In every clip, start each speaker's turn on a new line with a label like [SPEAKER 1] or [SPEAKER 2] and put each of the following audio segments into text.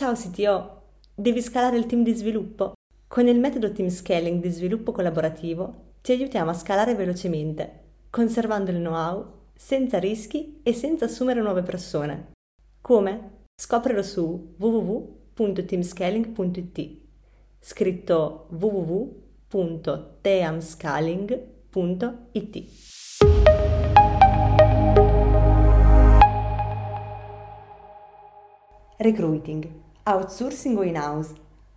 [SPEAKER 1] Ciao CTO, devi scalare il team di sviluppo? Con il metodo Team Scaling di sviluppo collaborativo ti aiutiamo a scalare velocemente, conservando il know-how, senza rischi e senza assumere nuove persone. Come? Scoprilo su www.teamscaling.it scritto www.teamscaling.it Recruiting, outsourcing o in-house?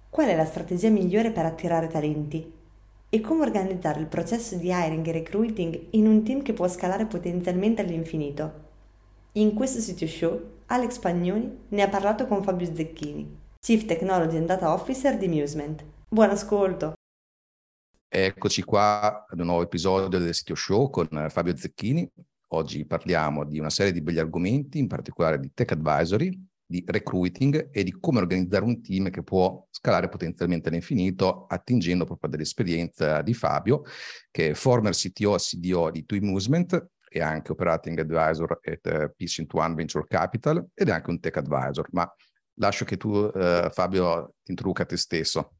[SPEAKER 1] Qual è la strategia migliore per attirare talenti? E come organizzare il processo di hiring e recruiting in un team che può scalare potenzialmente all'infinito? In questo sito show Alex Pagnoni ne ha parlato con Fabio Zecchini, Chief Technology and Data Officer di Musement. Buon ascolto!
[SPEAKER 2] Eccoci qua ad un nuovo episodio del sito show con Fabio Zecchini. Oggi parliamo di una serie di belli argomenti, in particolare di tech advisory, di recruiting e di come organizzare un team che può scalare potenzialmente all'infinito, attingendo proprio dall'esperienza di Fabio, che è former CTO e CDO di Tui Movement e anche operating advisor at uh, Peace into One Venture Capital ed è anche un tech advisor. Ma lascio che tu, uh, Fabio, ti introduca te stesso.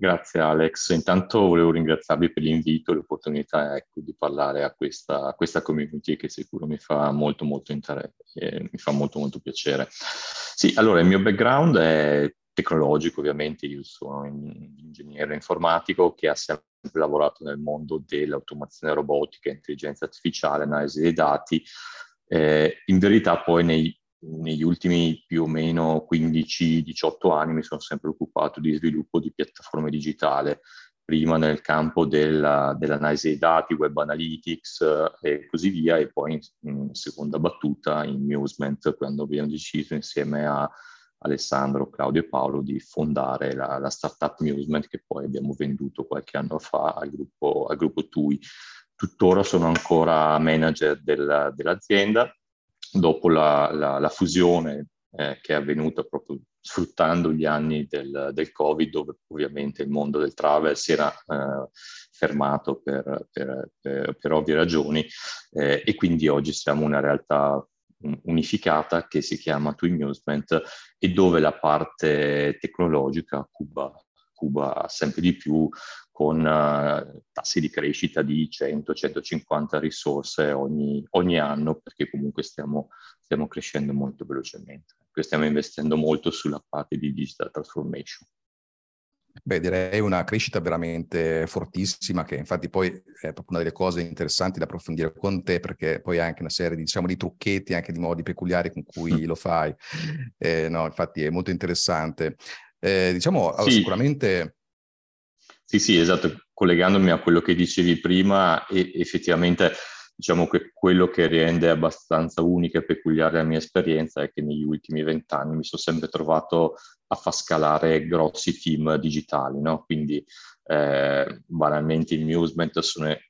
[SPEAKER 3] Grazie Alex. Intanto volevo ringraziarvi per l'invito e l'opportunità ecco, di parlare a questa, a questa, community che sicuro mi fa molto molto interesse e mi fa molto molto piacere. Sì, allora il mio background è tecnologico ovviamente, io sono un ingegnere informatico che ha sempre lavorato nel mondo dell'automazione robotica, intelligenza artificiale, analisi dei dati. Eh, in verità poi nei negli ultimi più o meno 15-18 anni mi sono sempre occupato di sviluppo di piattaforme digitali, prima nel campo della, dell'analisi dei dati, web analytics eh, e così via, e poi in, seconda battuta in Musement, quando abbiamo deciso insieme a Alessandro, Claudio e Paolo di fondare la, la startup Musement che poi abbiamo venduto qualche anno fa al gruppo, al gruppo TUI. Tuttora sono ancora manager del, dell'azienda dopo la, la, la fusione eh, che è avvenuta proprio sfruttando gli anni del, del, Covid, dove ovviamente il mondo del travel si era eh, fermato per, per, per, per, ovvie ragioni eh, e quindi oggi siamo una realtà unificata che si chiama Twin Amusement e dove la parte tecnologica cuba, cuba sempre di più con uh, tassi di crescita di 100-150 risorse ogni, ogni, anno, perché comunque stiamo, stiamo crescendo molto velocemente. Stiamo investendo molto sulla parte di digital transformation.
[SPEAKER 2] Beh, direi una crescita veramente fortissima, che infatti poi è proprio una delle cose interessanti da approfondire con te, perché poi hai anche una serie di, diciamo, di trucchetti, anche di modi peculiari con cui lo fai. Eh, no, infatti è molto interessante. Eh, diciamo, sì. sicuramente
[SPEAKER 3] sì, sì, esatto, collegandomi a quello che dicevi prima, e effettivamente diciamo che quello che rende abbastanza unica e peculiare la mia esperienza è che negli ultimi vent'anni mi sono sempre trovato a far scalare grossi team digitali, no? Quindi eh, banalmente in Musement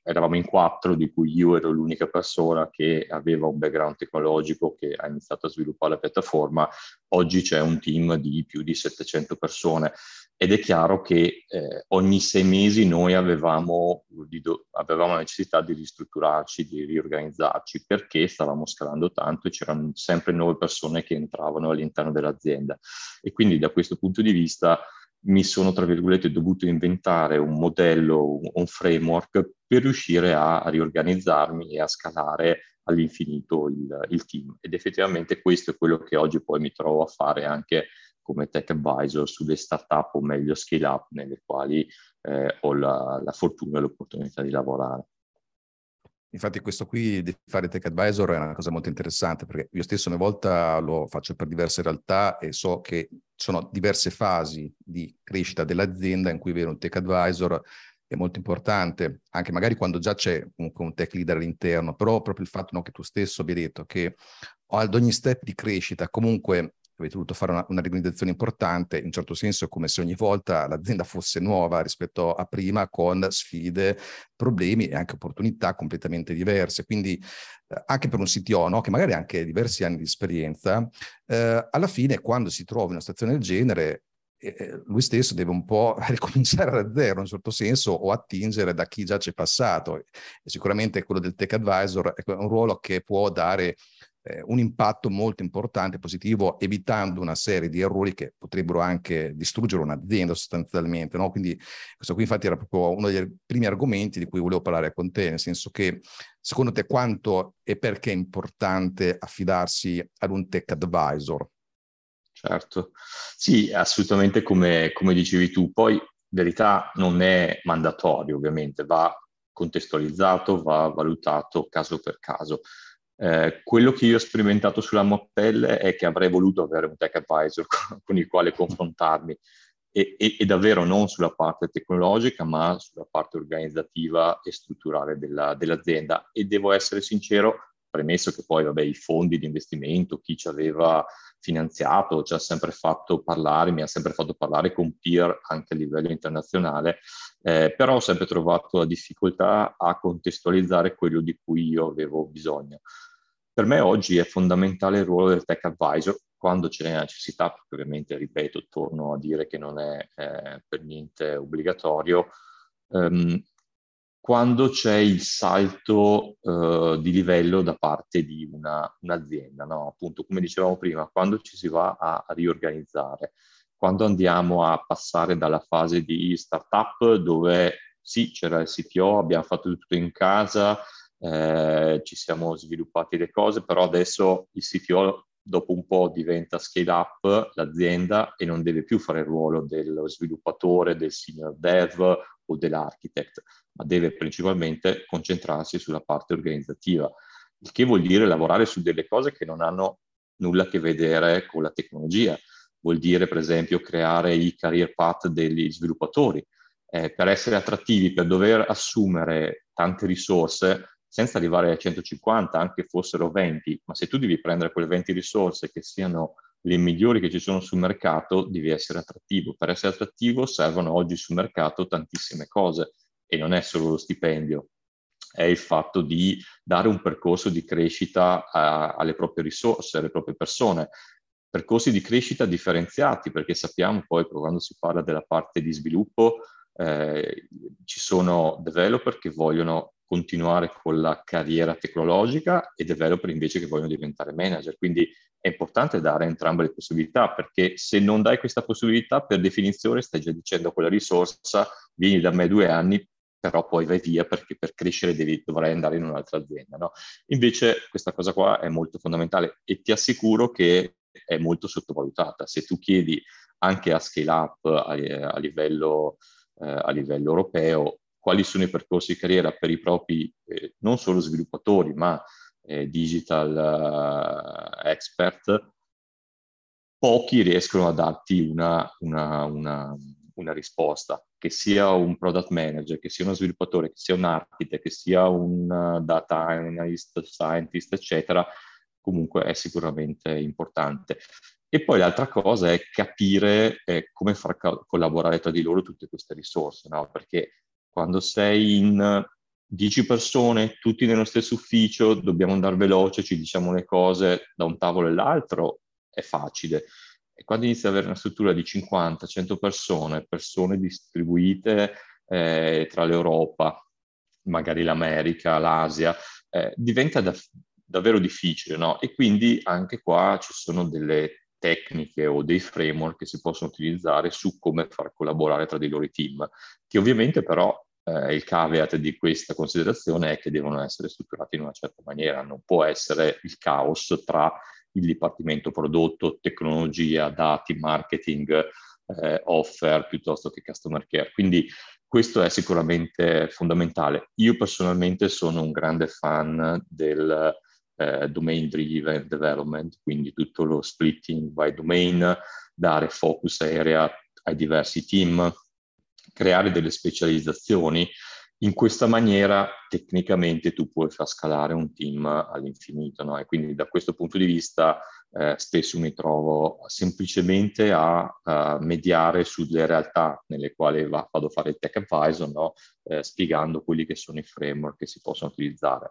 [SPEAKER 3] eravamo in quattro, di cui io ero l'unica persona che aveva un background tecnologico che ha iniziato a sviluppare la piattaforma. Oggi c'è un team di più di 700 persone ed è chiaro che eh, ogni sei mesi noi avevamo, do, avevamo, la necessità di ristrutturarci, di riorganizzarci perché stavamo scalando tanto e c'erano sempre nuove persone che entravano all'interno dell'azienda. E quindi da questo punto di vista mi sono, tra virgolette, dovuto inventare un modello, un framework per riuscire a, riorganizzarmi e a scalare all'infinito il, il, team. Ed effettivamente questo è quello che oggi poi mi trovo a fare anche come tech advisor sulle startup o meglio scale up nelle quali eh, ho la, la fortuna e l'opportunità di lavorare.
[SPEAKER 2] Infatti questo qui di fare tech advisor è una cosa molto interessante perché io stesso ogni volta lo faccio per diverse realtà e so che sono diverse fasi di crescita dell'azienda in cui avere un tech advisor è molto importante, anche magari quando già c'è comunque un tech leader all'interno, però proprio il fatto no, che tu stesso abbia detto che ad ogni step di crescita comunque avete dovuto fare una, una riorganizzazione importante, in un certo senso è come se ogni volta l'azienda fosse nuova rispetto a prima, con sfide, problemi e anche opportunità completamente diverse. Quindi eh, anche per un CTO, no, che magari ha anche diversi anni di esperienza, eh, alla fine quando si trova in una situazione del genere, eh, eh lui stesso deve un po' ricominciare da zero in un certo senso o attingere da chi già c'è passato. E sicuramente quello del tech advisor è un ruolo che può dare eh, un impatto molto importante, positivo, evitando una serie di errori che potrebbero anche distruggere un'azienda sostanzialmente. No? Quindi questo qui infatti era proprio uno dei primi argomenti di cui volevo parlare con te, nel senso che secondo te quanto e perché è importante affidarsi ad un tech advisor?
[SPEAKER 3] Certo, sì, assolutamente come, come dicevi tu. Poi, verità, non è mandatorio, ovviamente, va contestualizzato, va valutato caso per caso. Eh, quello che io ho sperimentato sulla mia è che avrei voluto avere un tech advisor con, con il quale confrontarmi e, e, e, davvero non sulla parte tecnologica ma sulla parte organizzativa e strutturale della, dell'azienda e devo essere sincero, premesso che poi vabbè, i fondi di investimento, chi ci aveva finanziato, ci ha sempre fatto parlare, mi ha sempre fatto parlare con peer anche a livello internazionale, eh, però ho sempre trovato la difficoltà a contestualizzare quello di cui io avevo bisogno. Per me oggi è fondamentale il ruolo del tech advisor quando ce n'è necessità, perché ovviamente, ripeto, torno a dire che non è eh, per niente obbligatorio, ehm, quando c'è il salto eh, di livello da parte di una, un'azienda, no? appunto come dicevamo prima, quando ci si va a, a riorganizzare, quando andiamo a passare dalla fase di startup dove sì, c'era il CTO, abbiamo fatto tutto in casa, eh, ci siamo sviluppati le cose, però adesso il CTO dopo un po' diventa scale up l'azienda e non deve più fare il ruolo dello sviluppatore, del senior dev o dell'architect, ma deve principalmente concentrarsi sulla parte organizzativa, il che vuol dire lavorare su delle cose che non hanno nulla a che vedere con la tecnologia. Vuol dire, per esempio, creare i career path degli sviluppatori. Eh, per essere attrattivi, per dover assumere tante risorse, senza arrivare a 150, anche fossero 20, ma se tu devi prendere quelle 20 risorse che siano le migliori che ci sono sul mercato, devi essere attrattivo. Per essere attrattivo servono oggi sul mercato tantissime cose e non è solo lo stipendio, è il fatto di dare un percorso di crescita a, alle proprie risorse, alle proprie persone. Percorsi di crescita differenziati, perché sappiamo poi quando si parla della parte di sviluppo, eh, ci sono developer che vogliono continuare con la carriera tecnologica e developer invece che vogliono diventare manager. Quindi è importante dare entrambe le possibilità perché se non dai questa possibilità, per definizione stai già dicendo quella risorsa, vieni da me due anni, però poi vai via perché per crescere devi, dovrai andare in un'altra azienda. No? Invece questa cosa qua è molto fondamentale e ti assicuro che è molto sottovalutata. Se tu chiedi anche a scale up a, a, livello, eh, a livello europeo quali sono i percorsi di carriera per i propri, eh, non solo sviluppatori, ma eh, digital uh, expert, pochi riescono a darti una, una, una, una, risposta, che sia un product manager, che sia uno sviluppatore, che sia un architect, che sia un data analyst, scientist, eccetera, comunque è sicuramente importante. E poi l'altra cosa è capire eh, come far co- collaborare tra di loro tutte queste risorse, no? perché quando sei in 10 persone, tutti nello stesso ufficio, dobbiamo andare veloce, ci diciamo le cose da un tavolo all'altro, è facile. E quando inizi ad avere una struttura di 50, 100 persone, persone distribuite eh, tra l'Europa, magari l'America, l'Asia, eh, diventa da, davvero difficile, no? E quindi anche qua ci sono delle tecniche o dei framework che si possono utilizzare su come far collaborare tra dei loro team, che ovviamente però eh, il caveat di questa considerazione è che devono essere strutturati in una certa maniera, non può essere il caos tra il dipartimento prodotto, tecnologia, dati, marketing, eh, offer piuttosto che customer care. Quindi questo è sicuramente fondamentale. Io personalmente sono un grande fan del eh, domain driven development, quindi tutto lo splitting by domain, dare focus area ai diversi team, creare delle specializzazioni. In questa maniera tecnicamente tu puoi far scalare un team all'infinito, no? E quindi da questo punto di vista eh, spesso mi trovo semplicemente a, a, mediare sulle realtà nelle quali va, vado a fare il tech advisor, no? eh, spiegando quelli che sono i framework che si possono utilizzare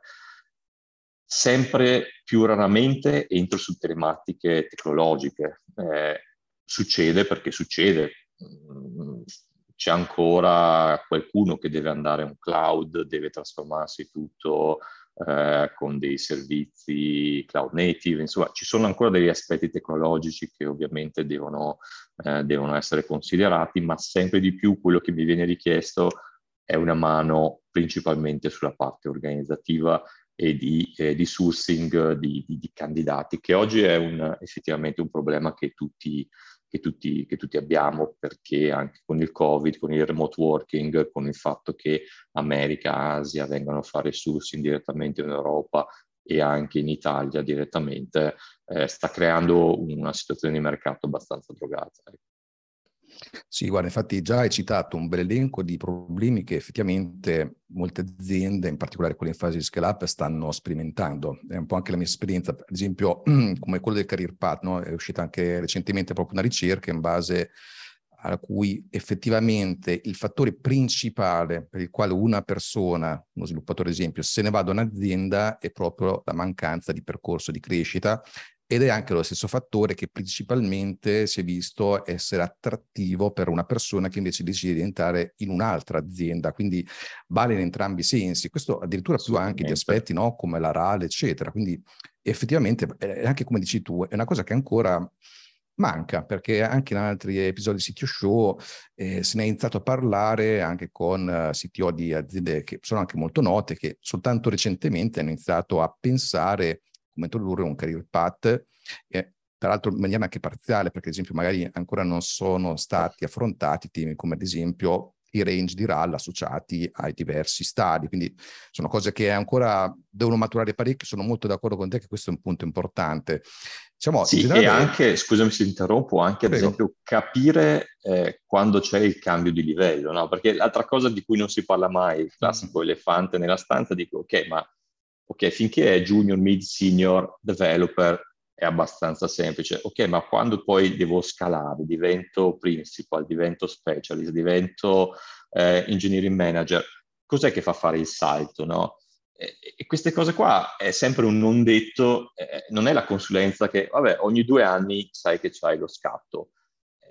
[SPEAKER 3] sempre più raramente entro su tematiche tecnologiche. Eh, succede perché succede. C'è ancora qualcuno che deve andare a un cloud, deve trasformarsi tutto eh, con dei servizi cloud native, insomma ci sono ancora degli aspetti tecnologici che ovviamente devono, eh, devono essere considerati, ma sempre di più quello che mi viene richiesto è una mano principalmente sulla parte organizzativa e di, eh, di sourcing di, di, di, candidati, che oggi è un, effettivamente un problema che tutti, che, tutti, che tutti abbiamo, perché anche con il Covid, con il remote working, con il fatto che America, Asia vengano a fare sourcing direttamente in Europa e anche in Italia direttamente, eh, sta creando una situazione di mercato abbastanza drogata. Ecco.
[SPEAKER 2] Sì, guarda, infatti già hai citato un bel elenco di problemi che effettivamente molte aziende, in particolare quelle in fase di scale up, stanno sperimentando. È un po' anche la mia esperienza, ad esempio come quello del Career Path, no? è uscita anche recentemente proprio una ricerca in base a cui effettivamente il fattore principale per il quale una persona, uno sviluppatore ad esempio, se ne va da un'azienda è proprio la mancanza di percorso di crescita ed è anche lo stesso fattore che principalmente si è visto essere attrattivo per una persona che invece decide di entrare in un'altra azienda, quindi vale in entrambi i sensi. Questo addirittura più anche di aspetti no? come la RAL, eccetera. Quindi effettivamente, eh, anche come dici tu, è una cosa che ancora manca, perché anche in altri episodi di CTO Show eh, se ne è iniziato a parlare anche con eh, CTO di aziende che sono anche molto note, che soltanto recentemente hanno iniziato a pensare introdurre un career path, eh, tra l'altro in maniera anche parziale, perché ad esempio magari ancora non sono stati affrontati temi come ad esempio i range di RAL associati ai diversi stadi, quindi sono cose che ancora devono maturare parecchio, sono molto d'accordo con te che questo è un punto importante.
[SPEAKER 3] Diciamo, sì, generale... e anche, scusami se interrompo, anche ad Prego. esempio capire eh, quando c'è il cambio di livello, no? Perché l'altra cosa di cui non si parla mai, il classico mm. elefante nella stanza, dico ok, ma ok, finché è junior, mid, senior, developer è abbastanza semplice. Ok, ma quando poi devo scalare, divento principal, divento specialist, divento eh, engineering manager, cos'è che fa fare il salto, no? E, e queste cose qua è sempre un non detto, eh, non è la consulenza che, vabbè, ogni due anni sai che c'hai lo scatto.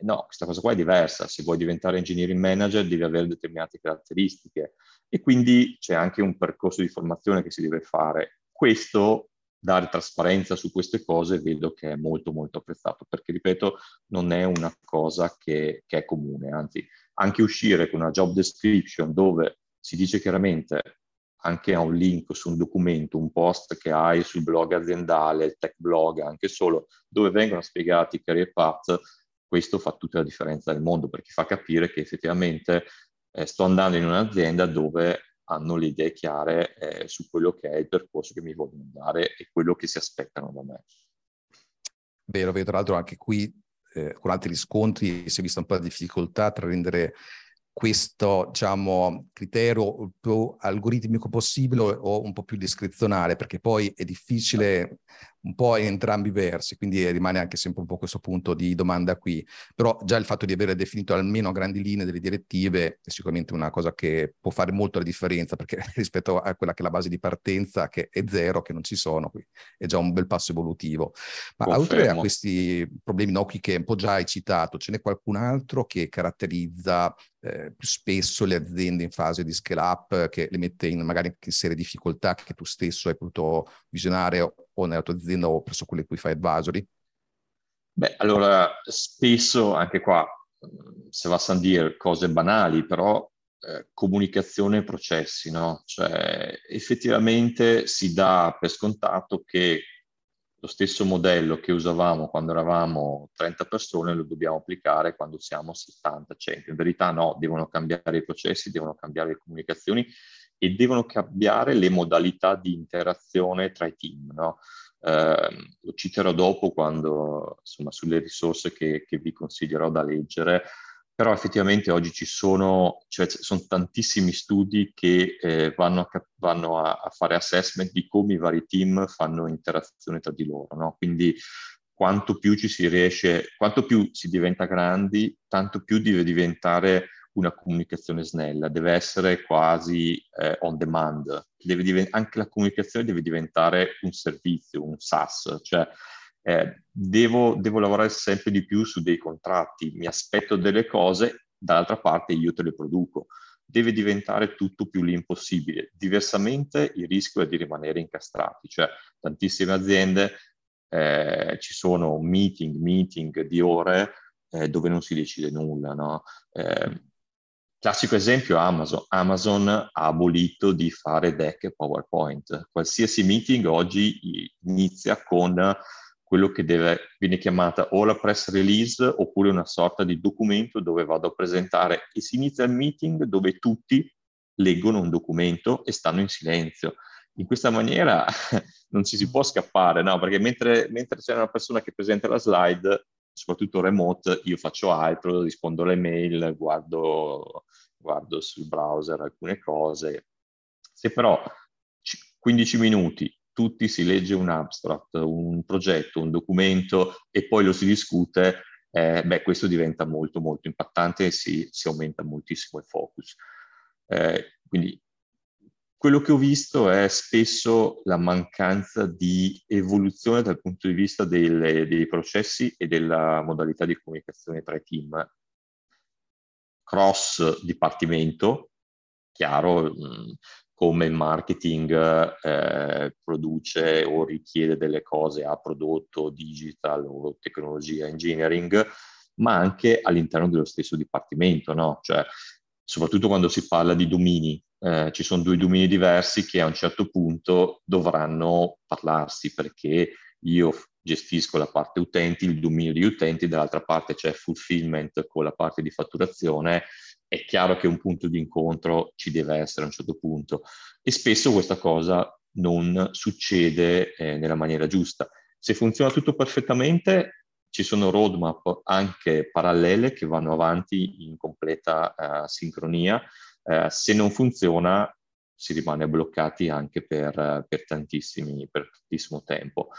[SPEAKER 3] No, questa cosa qua è diversa. Se vuoi diventare engineering manager devi avere determinate caratteristiche e quindi c'è anche un percorso di formazione che si deve fare. Questo, dare trasparenza su queste cose, vedo che è molto molto apprezzato, perché ripeto, non è una cosa che, che è comune, anzi, anche uscire con una job description dove si dice chiaramente anche a un link su un documento, un post che hai sul blog aziendale, il tech blog, anche solo, dove vengono spiegati i career path, questo fa tutta la differenza del mondo perché fa capire che effettivamente eh, sto andando in un'azienda dove hanno le idee chiare eh, su quello che è il percorso che mi vogliono dare e quello che si aspettano da me.
[SPEAKER 2] Vero, vero. Tra l'altro anche qui eh, con altri riscontri si è vista un po' di difficoltà tra rendere questo diciamo, criterio più algoritmico possibile o un po' più discrezionale, perché poi è difficile un po' in entrambi i versi, quindi rimane anche sempre un po' questo punto di domanda qui. Però già il fatto di avere definito almeno a grandi linee delle direttive è sicuramente una cosa che può fare molto la differenza, perché rispetto a quella che è la base di partenza, che è zero, che non ci sono, qui è già un bel passo evolutivo. Ma Confermo. oltre a questi problemi no, qui che un po' già hai citato, ce n'è qualcun altro che caratterizza eh, più spesso le aziende in fase di scale up, che le mette in magari in serie difficoltà che tu stesso hai potuto visionare o nella tua azienda o presso quelle cui fai advisory?
[SPEAKER 3] Beh, allora spesso anche qua, se va a dire cose banali, però eh, comunicazione e processi, no? Cioè effettivamente si dà per scontato che lo stesso modello che usavamo quando eravamo 30 persone lo dobbiamo applicare quando siamo 70, 100. In verità no, devono cambiare i processi, devono cambiare le comunicazioni e devono cambiare le modalità di interazione tra i team. No? Eh, lo citerò dopo quando, insomma, sulle risorse che, che, vi consiglierò da leggere, però effettivamente oggi ci sono, cioè, sono tantissimi studi che eh, vanno, a, vanno a, a, fare assessment di come i vari team fanno interazione tra di loro. No? Quindi quanto più ci si riesce, quanto più si diventa grandi, tanto più deve diventare una comunicazione snella, deve essere quasi eh, on demand, div- anche la comunicazione deve diventare un servizio, un SaaS, cioè eh, devo, devo, lavorare sempre di più su dei contratti, mi aspetto delle cose, dall'altra parte io te le produco. deve diventare tutto più lean possibile. Diversamente il rischio è di rimanere incastrati, cioè tantissime aziende eh, ci sono meeting, meeting di ore eh, dove non si decide nulla. No? Eh, classico esempio Amazon. Amazon ha abolito di fare deck e PowerPoint. Qualsiasi meeting oggi inizia con quello che deve, viene chiamata o la press release oppure una sorta di documento dove vado a presentare e si inizia il meeting dove tutti leggono un documento e stanno in silenzio. In questa maniera non ci si può scappare, no? Perché mentre, mentre c'è una persona che presenta la slide, soprattutto remote, io faccio altro, rispondo alle mail, guardo, guardo sul browser alcune cose. Se però 15 minuti tutti si legge un abstract, un progetto, un documento e poi lo si discute, eh, beh, questo diventa molto molto impattante e si, si aumenta moltissimo il focus. Eh, quindi quello che ho visto è spesso la mancanza di evoluzione dal punto di vista delle, dei processi e della modalità di comunicazione tra i team. Cross dipartimento, chiaro, mh, come il marketing eh, produce o richiede delle cose a prodotto, digital o tecnologia engineering, ma anche all'interno dello stesso dipartimento, no? Cioè, soprattutto quando si parla di domini, eh, ci sono due domini diversi che a un certo punto dovranno parlarsi perché io gestisco la parte utenti, il dominio di utenti, dall'altra parte c'è fulfillment con la parte di fatturazione è chiaro che un punto di incontro ci deve essere a un certo punto e spesso questa cosa non succede eh, nella maniera giusta. Se funziona tutto perfettamente, ci sono roadmap anche parallele che vanno avanti in completa uh, sincronia. Uh, se non funziona, si rimane bloccati anche per, per, per tantissimo tempo.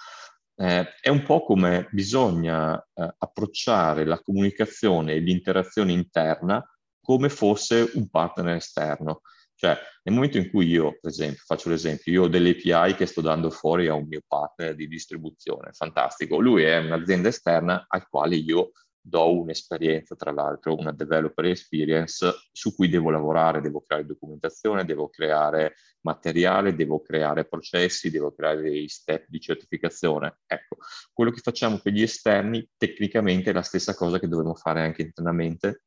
[SPEAKER 3] Eh, è un po' come bisogna approcciare la comunicazione e l'interazione interna come fosse un partner esterno. Cioè, nel momento in cui io, per esempio, faccio l'esempio, io ho delle API che sto dando fuori a un mio partner di distribuzione, fantastico. Lui è un'azienda esterna al quale io do un'esperienza, tra l'altro una developer experience su cui devo lavorare, devo creare documentazione, devo creare materiale, devo creare processi, devo creare dei step di certificazione. Ecco, quello che facciamo per gli esterni tecnicamente è la stessa cosa che dovremmo fare anche internamente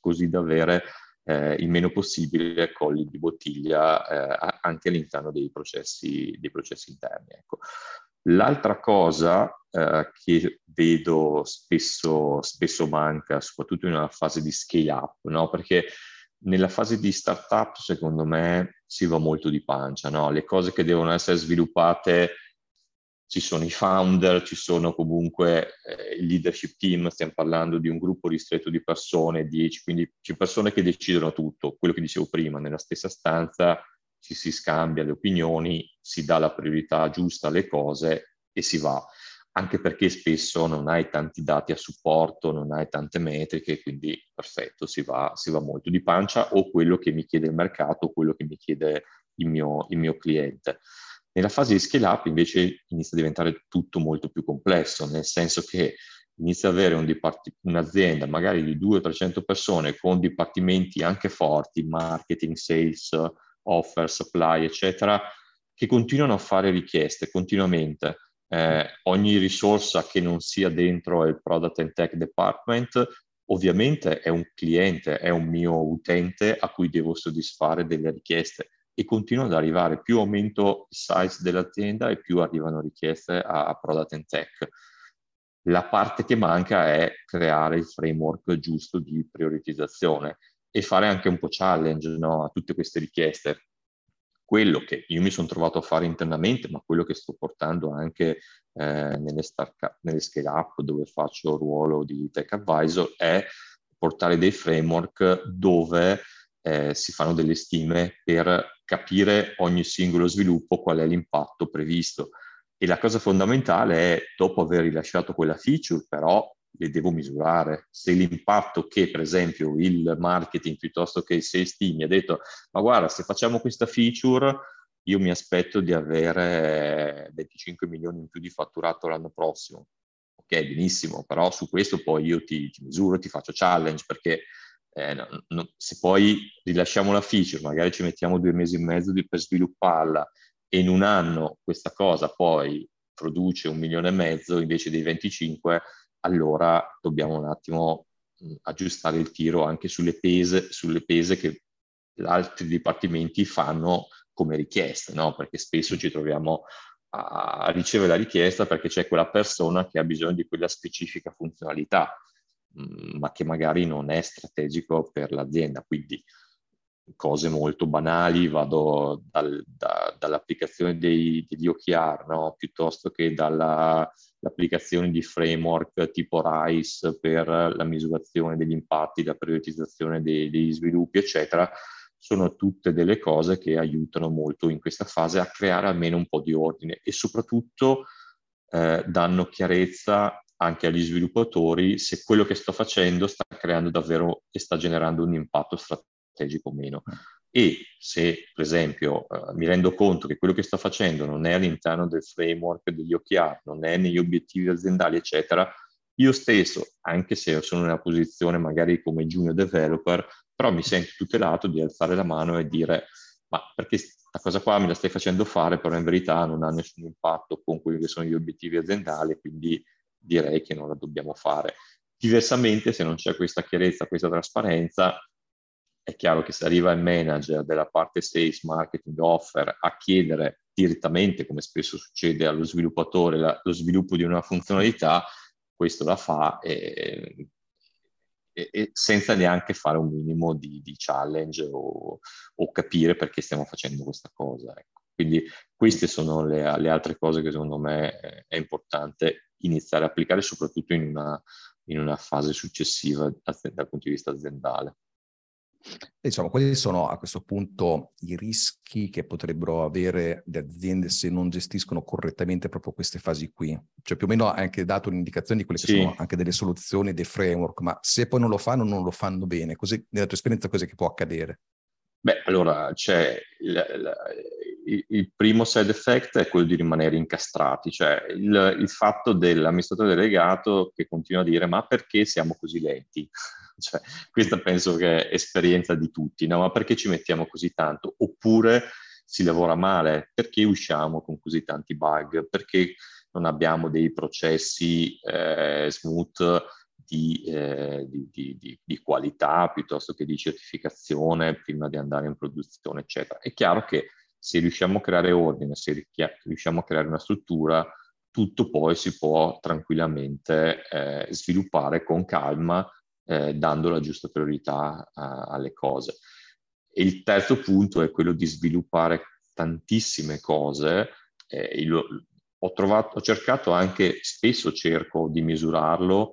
[SPEAKER 3] così da avere eh, il meno possibile colli di bottiglia eh, anche all'interno dei processi, dei processi interni. Ecco. L'altra cosa eh, che vedo spesso, spesso manca, soprattutto in una fase di scale up, no? perché nella fase di startup secondo me si va molto di pancia, no? le cose che devono essere sviluppate ci sono i founder, ci sono comunque eh, il leadership team, stiamo parlando di un gruppo ristretto di persone, 10, 15 persone che decidono tutto, quello che dicevo prima, nella stessa stanza ci si scambia le opinioni, si dà la priorità giusta alle cose e si va, anche perché spesso non hai tanti dati a supporto, non hai tante metriche, quindi perfetto, si va, si va molto di pancia o quello che mi chiede il mercato, o quello che mi chiede il mio, il mio cliente. Nella fase di scale up invece inizia a diventare tutto molto più complesso, nel senso che inizia ad avere un dipart- un'azienda magari di 200-300 persone con dipartimenti anche forti, marketing, sales, offer, supply, eccetera, che continuano a fare richieste continuamente. Eh, ogni risorsa che non sia dentro il product and tech department ovviamente è un cliente, è un mio utente a cui devo soddisfare delle richieste e continua ad arrivare. Più aumento il size dell'azienda e più arrivano richieste a product and tech. La parte che manca è creare il framework giusto di prioritizzazione e fare anche un po' challenge no, a tutte queste richieste. Quello che io mi sono trovato a fare internamente, ma quello che sto portando anche eh, nelle, nelle scale up dove faccio il ruolo di tech advisor, è portare dei framework dove eh, si fanno delle stime per capire ogni singolo sviluppo qual è l'impatto previsto. E la cosa fondamentale è, dopo aver rilasciato quella feature, però le devo misurare. Se l'impatto che, per esempio, il marketing piuttosto che il sales team mi ha detto, ma guarda, se facciamo questa feature, io mi aspetto di avere 25 milioni in più di fatturato l'anno prossimo. Ok, benissimo, però su questo poi io ti, ti misuro, ti faccio challenge perché eh, no, no, se poi rilasciamo la feature, magari ci mettiamo due mesi e mezzo per svilupparla e in un anno questa cosa poi produce un milione e mezzo invece dei 25, allora dobbiamo un attimo mh, aggiustare il tiro anche sulle pese, sulle pese che altri dipartimenti fanno come richieste, no? perché spesso ci troviamo a ricevere la richiesta perché c'è quella persona che ha bisogno di quella specifica funzionalità, ma che magari non è strategico per l'azienda. Quindi cose molto banali, vado dal, da, dall'applicazione dei, degli OKR, no? piuttosto che dall'applicazione di framework tipo RISE per la misurazione degli impatti, la prioritizzazione dei, degli sviluppi, eccetera, sono tutte delle cose che aiutano molto in questa fase a creare almeno un po' di ordine e soprattutto eh, danno chiarezza anche agli sviluppatori se quello che sto facendo sta creando davvero e sta generando un impatto strategico o meno. E se, per esempio, eh, mi rendo conto che quello che sto facendo non è all'interno del framework degli OKR, non è negli obiettivi aziendali, eccetera, io stesso, anche se sono una posizione magari come junior developer, però mi sento tutelato di alzare la mano e dire ma perché questa cosa qua me la stai facendo fare, però in verità non ha nessun impatto con quelli che sono gli obiettivi aziendali, quindi direi che non la dobbiamo fare. Diversamente, se non c'è questa chiarezza, questa trasparenza, è chiaro che se arriva il manager della parte sales, marketing, offer a chiedere direttamente, come spesso succede allo sviluppatore, la, lo sviluppo di una funzionalità, questo la fa e e, e senza neanche fare un minimo di, di challenge o, o, capire perché stiamo facendo questa cosa. Ecco. Quindi queste sono le, le, altre cose che secondo me è importante iniziare a applicare, soprattutto in una, in una fase successiva dal punto di vista aziendale.
[SPEAKER 2] Diciamo, quali sono a questo punto i rischi che potrebbero avere le aziende se non gestiscono correttamente proprio queste fasi qui? Cioè più o meno hai anche dato un'indicazione di quelle sì. che sono anche delle soluzioni, dei framework, ma se poi non lo fanno, non lo fanno bene. Così, nella tua esperienza, cosa che può accadere?
[SPEAKER 3] Beh, allora c'è il, il, il, primo side effect è quello di rimanere incastrati, cioè il, il fatto dell'amministratore delegato che continua a dire ma perché siamo così lenti? Cioè, questa penso che è esperienza di tutti, no? Ma perché ci mettiamo così tanto? Oppure si lavora male? Perché usciamo con così tanti bug? Perché non abbiamo dei processi eh, smooth di, eh, di, di, di, qualità piuttosto che di certificazione prima di andare in produzione, eccetera. È chiaro che se riusciamo a creare ordine, se riusciamo a creare una struttura, tutto poi si può tranquillamente eh, sviluppare con calma eh, dando la giusta priorità a, alle cose. E il terzo punto è quello di sviluppare tantissime cose. Eh, io ho, trovato, ho cercato anche, spesso cerco di misurarlo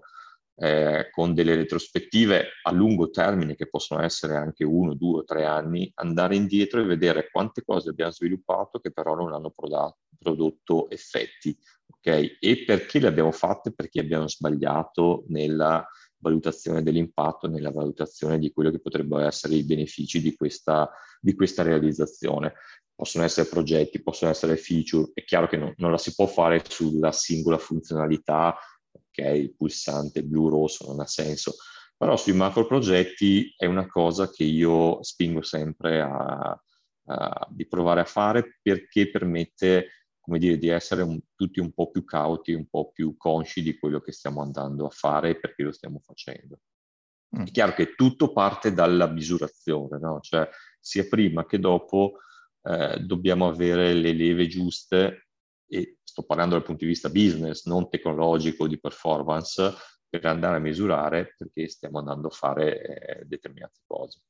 [SPEAKER 3] eh, con delle retrospettive a lungo termine, che possono essere anche uno, due o tre anni, andare indietro e vedere quante cose abbiamo sviluppato che però non hanno prodotto, prodotto effetti. Okay? E perché le abbiamo fatte? Perché abbiamo sbagliato nella valutazione dell'impatto, nella valutazione di quello che potrebbero essere i benefici di questa, di questa realizzazione. Possono essere progetti, possono essere feature, è chiaro che non, non la si può fare sulla singola funzionalità, ok, il pulsante blu-rosso non ha senso, però sui macro progetti è una cosa che io spingo sempre a, a, di provare a fare perché permette come dire, di essere un, tutti un po' più cauti, un po' più consci di quello che stiamo andando a fare e perché lo stiamo facendo. Mm. È chiaro che tutto parte dalla misurazione, no? cioè sia prima che dopo eh, dobbiamo avere le leve giuste e sto parlando dal punto di vista business, non tecnologico di performance, per andare a misurare perché stiamo andando a fare eh, determinate cose.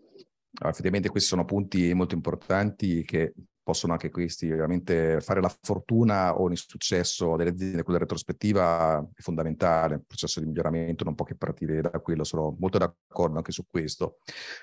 [SPEAKER 2] Allora, effettivamente questi sono punti molto importanti che possono anche questi veramente fare la fortuna o il successo delle aziende, quella retrospettiva è fondamentale, il processo di miglioramento non può che partire da quello, sono molto d'accordo anche su questo.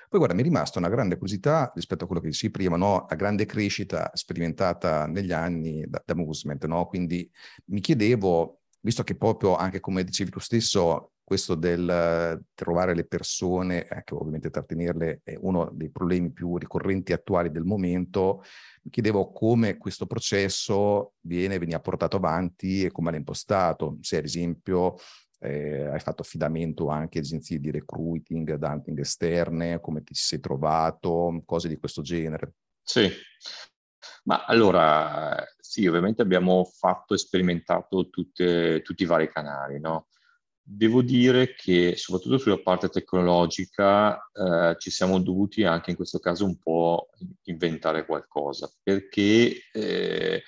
[SPEAKER 2] Poi guarda, mi è rimasta una grande curiosità rispetto a quello che dicevi prima, no? la grande crescita sperimentata negli anni da, da Movement, no? quindi mi chiedevo, visto che proprio anche come dicevi tu stesso, questo del trovare le persone, anche ovviamente trattenerle, è uno dei problemi più ricorrenti attuali del momento. Mi chiedevo come questo processo viene, veniva portato avanti e come l'ha impostato. Se ad esempio eh, hai fatto affidamento anche a agenzie di recruiting, ad esterne, come ti sei trovato, cose di questo genere.
[SPEAKER 3] Sì, ma allora sì, ovviamente abbiamo fatto e sperimentato tutte, tutti i vari canali, no? Devo dire che soprattutto sulla parte tecnologica eh, ci siamo dovuti anche in questo caso un po' inventare qualcosa, perché eh,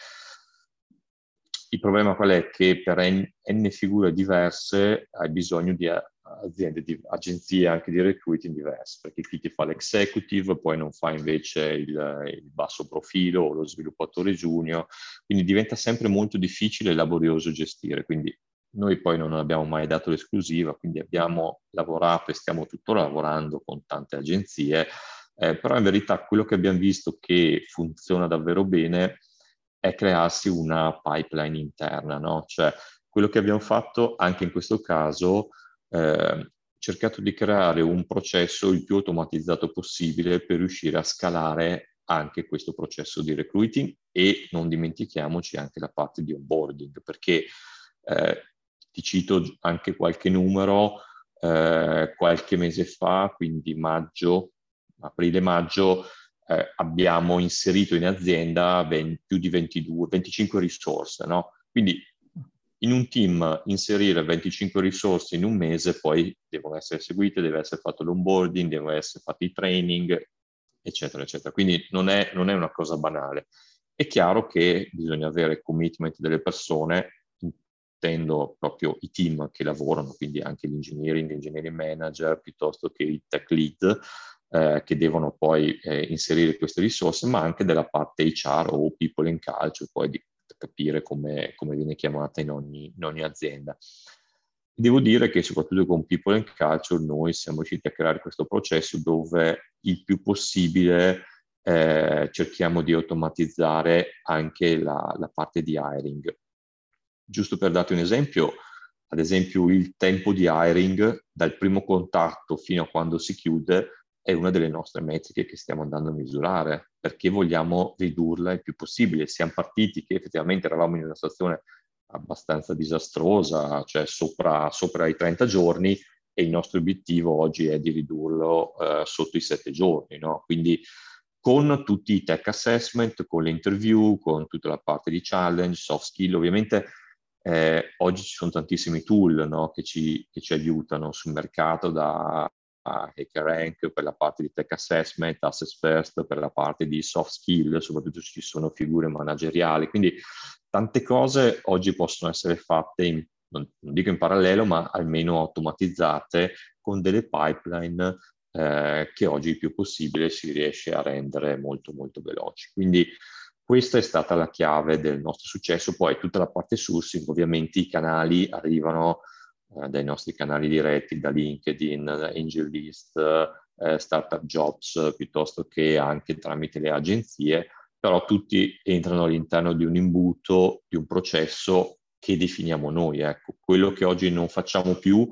[SPEAKER 3] il problema qual è? Che per n, n figure diverse hai bisogno di aziende, di agenzie anche di recruiting diverse, perché chi ti fa l'executive poi non fa invece il, il basso profilo o lo sviluppatore junior, quindi diventa sempre molto difficile e laborioso gestire, quindi noi poi non abbiamo mai dato l'esclusiva, quindi abbiamo lavorato e stiamo tuttora lavorando con tante agenzie, eh, però in verità quello che abbiamo visto che funziona davvero bene è crearsi una pipeline interna, no? Cioè quello che abbiamo fatto anche in questo caso, eh, cercato di creare un processo il più automatizzato possibile per riuscire a scalare anche questo processo di recruiting e non dimentichiamoci anche la parte di onboarding, perché eh, ti cito anche qualche numero, eh, qualche mese fa, quindi maggio, aprile-maggio, eh, abbiamo inserito in azienda 20, più di 22, 25 risorse, no? Quindi in un team inserire 25 risorse in un mese, poi devono essere seguite, deve essere fatto l'onboarding, devono essere fatti i training, eccetera, eccetera. Quindi non è, non è una cosa banale. È chiaro che bisogna avere commitment delle persone intendo proprio i team che lavorano, quindi anche l'engineering, l'engineering manager, piuttosto che i tech lead, eh, che devono poi eh, inserire queste risorse, ma anche della parte HR o people in culture, poi di capire come, come viene chiamata in ogni, in ogni, azienda. Devo dire che soprattutto con People and Culture noi siamo riusciti a creare questo processo dove il più possibile eh, cerchiamo di automatizzare anche la, la parte di hiring Giusto per darti un esempio, ad esempio il tempo di hiring dal primo contatto fino a quando si chiude è una delle nostre metriche che stiamo andando a misurare perché vogliamo ridurla il più possibile. Siamo partiti che effettivamente eravamo in una situazione abbastanza disastrosa, cioè sopra, sopra i 30 giorni e il nostro obiettivo oggi è di ridurlo eh, sotto i 7 giorni. No? Quindi con tutti i tech assessment, con le interview, con tutta la parte di challenge, soft skill, ovviamente eh, oggi ci sono tantissimi tool no, che, ci, che, ci, aiutano sul mercato da HackerRank per la parte di tech assessment, Assess First per la parte di soft skill, soprattutto ci sono figure manageriali. Quindi tante cose oggi possono essere fatte, in, non, non, dico in parallelo, ma almeno automatizzate con delle pipeline eh, che oggi il più possibile si riesce a rendere molto molto veloci. Quindi questa è stata la chiave del nostro successo. Poi tutta la parte sourcing, ovviamente i canali arrivano eh, dai nostri canali diretti, da LinkedIn, AngelList, eh, Startup Jobs, piuttosto che anche tramite le agenzie, però tutti entrano all'interno di un imbuto, di un processo che definiamo noi. Ecco, quello che oggi non facciamo più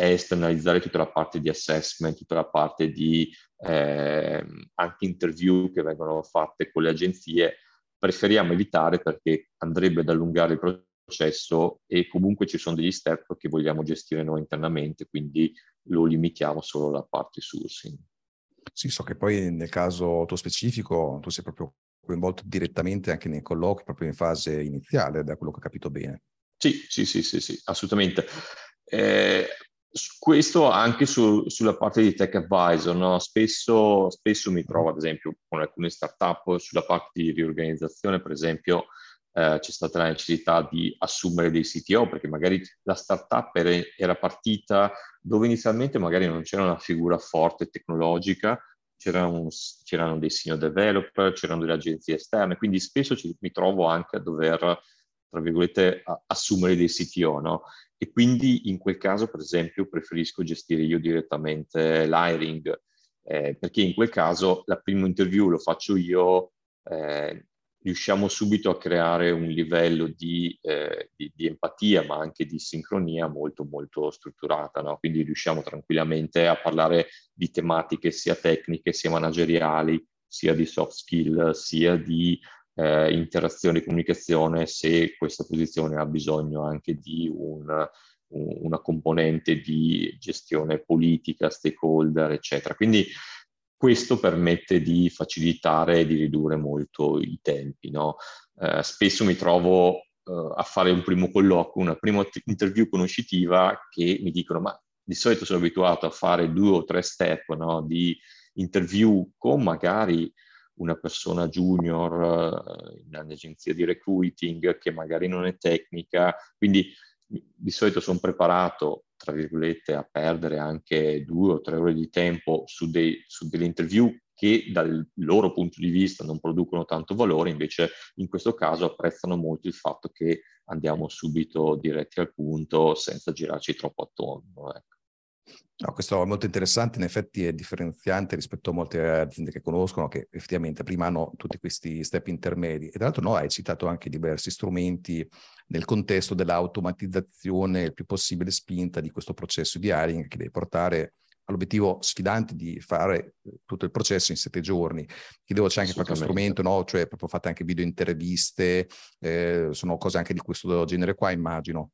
[SPEAKER 3] è esternalizzare tutta la parte di assessment, tutta la parte di eh, anche interview che vengono fatte con le agenzie, preferiamo evitare perché andrebbe ad allungare il processo e comunque ci sono degli step che vogliamo gestire noi internamente, quindi lo limitiamo solo alla parte sourcing.
[SPEAKER 2] Sì, so che poi nel caso tuo specifico tu sei proprio coinvolto direttamente anche nei colloqui, proprio in fase iniziale, da quello che ho capito bene.
[SPEAKER 3] Sì, sì, sì, sì, sì assolutamente. Eh, questo anche su, sulla parte di tech advisor, no? spesso, spesso, mi trovo ad esempio con alcune startup sulla parte di riorganizzazione, per esempio eh, c'è stata la necessità di assumere dei CTO perché magari la startup era, era partita dove inizialmente magari non c'era una figura forte tecnologica, c'erano, c'erano dei senior developer, c'erano delle agenzie esterne, quindi spesso ci, mi trovo anche a dover, tra virgolette, assumere dei CTO, no? E quindi in quel caso, per esempio, preferisco gestire io direttamente l'hiring, eh, perché in quel caso la prima interview lo faccio io, eh, riusciamo subito a creare un livello di, eh, di, di, empatia, ma anche di sincronia molto, molto strutturata. No? Quindi riusciamo tranquillamente a parlare di tematiche sia tecniche, sia manageriali, sia di soft skill, sia di eh, interazione e comunicazione se questa posizione ha bisogno anche di un una componente di gestione politica, stakeholder, eccetera. Quindi questo permette di facilitare e di ridurre molto i tempi. No? Eh, spesso mi trovo eh, a fare un primo colloquio, una prima interview conoscitiva che mi dicono ma di solito sono abituato a fare due o tre step no? di interview con magari una persona junior eh, in un'agenzia di recruiting che magari non è tecnica, quindi di solito sono preparato, tra virgolette, a perdere anche due o tre ore di tempo su, dei, su delle interview che dal loro punto di vista non producono tanto valore, invece in questo caso apprezzano molto il fatto che andiamo subito diretti al punto senza girarci troppo attorno. Ecco.
[SPEAKER 2] No, questo è molto interessante, in effetti è differenziante rispetto a molte aziende che conoscono che effettivamente prima hanno tutti questi step intermedi e tra l'altro no, hai citato anche diversi strumenti nel contesto dell'automatizzazione il più possibile spinta di questo processo di hiring che deve portare all'obiettivo sfidante di fare tutto il processo in sette giorni. Chiedevo c'è anche qualche strumento, no? Cioè proprio fate anche video interviste, eh, sono cose anche di questo genere qua immagino.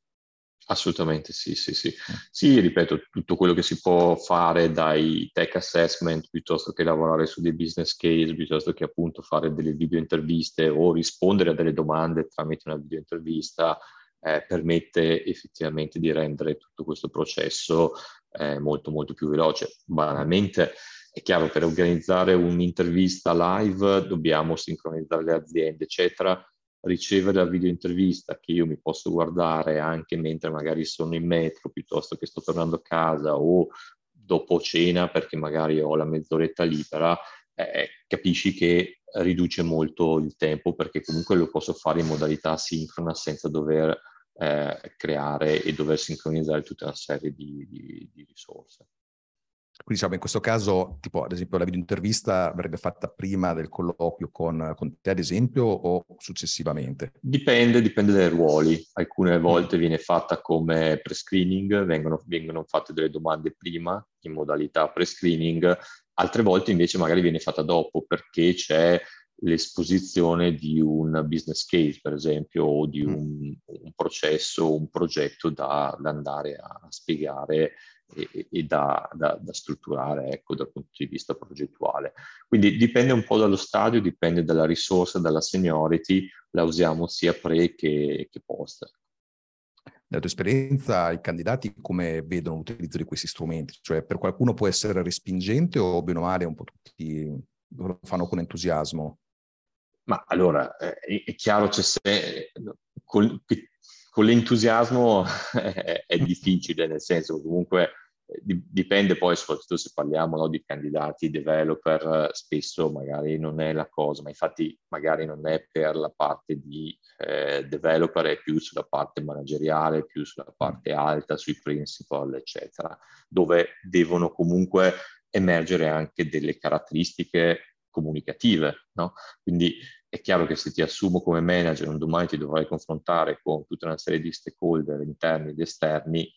[SPEAKER 3] Assolutamente sì, sì, sì. Mm. Sì, ripeto, tutto quello che si può fare dai tech assessment piuttosto che lavorare su dei business case, piuttosto che appunto fare delle video interviste o rispondere a delle domande tramite una video intervista, eh, permette effettivamente di rendere tutto questo processo eh, molto molto più veloce. Banalmente è chiaro, per organizzare un'intervista live dobbiamo sincronizzare le aziende, eccetera ricevere la video intervista che io mi posso guardare anche mentre magari sono in metro piuttosto che sto tornando a casa o dopo cena perché magari ho la mezz'oretta libera, eh, capisci che riduce molto il tempo perché comunque lo posso fare in modalità sincrona senza dover eh, creare e dover sincronizzare tutta una serie di, di, di risorse.
[SPEAKER 2] Quindi diciamo in questo caso, tipo ad esempio la video intervista verrebbe fatta prima del colloquio con, con, te ad esempio o successivamente?
[SPEAKER 3] Dipende, dipende dai ruoli. Alcune mm. volte viene fatta come pre-screening, vengono, vengono fatte delle domande prima in modalità pre-screening, altre volte invece magari viene fatta dopo perché c'è l'esposizione di un business case, per esempio, o di mm. un, un processo, un progetto da, da andare a spiegare e, e da, da, da, strutturare ecco, dal punto di vista progettuale. Quindi dipende un po' dallo stadio, dipende dalla risorsa, dalla seniority, la usiamo sia pre che, che post.
[SPEAKER 2] Nella tua esperienza, i candidati come vedono l'utilizzo di questi strumenti? Cioè, per qualcuno può essere respingente o bene o male un po' tutti lo fanno con entusiasmo?
[SPEAKER 3] Ma allora, eh, è chiaro, c'è se, col, con l'entusiasmo è, è, difficile, nel senso comunque eh, dipende poi soprattutto se parliamo no, di candidati developer, spesso magari non è la cosa, ma infatti magari non è per la parte di eh, developer, è più sulla parte manageriale, più sulla parte alta, sui principal, eccetera, dove devono comunque emergere anche delle caratteristiche comunicative, no? Quindi è chiaro che se ti assumo come manager un domani ti dovrai confrontare con tutta una serie di stakeholder interni ed esterni,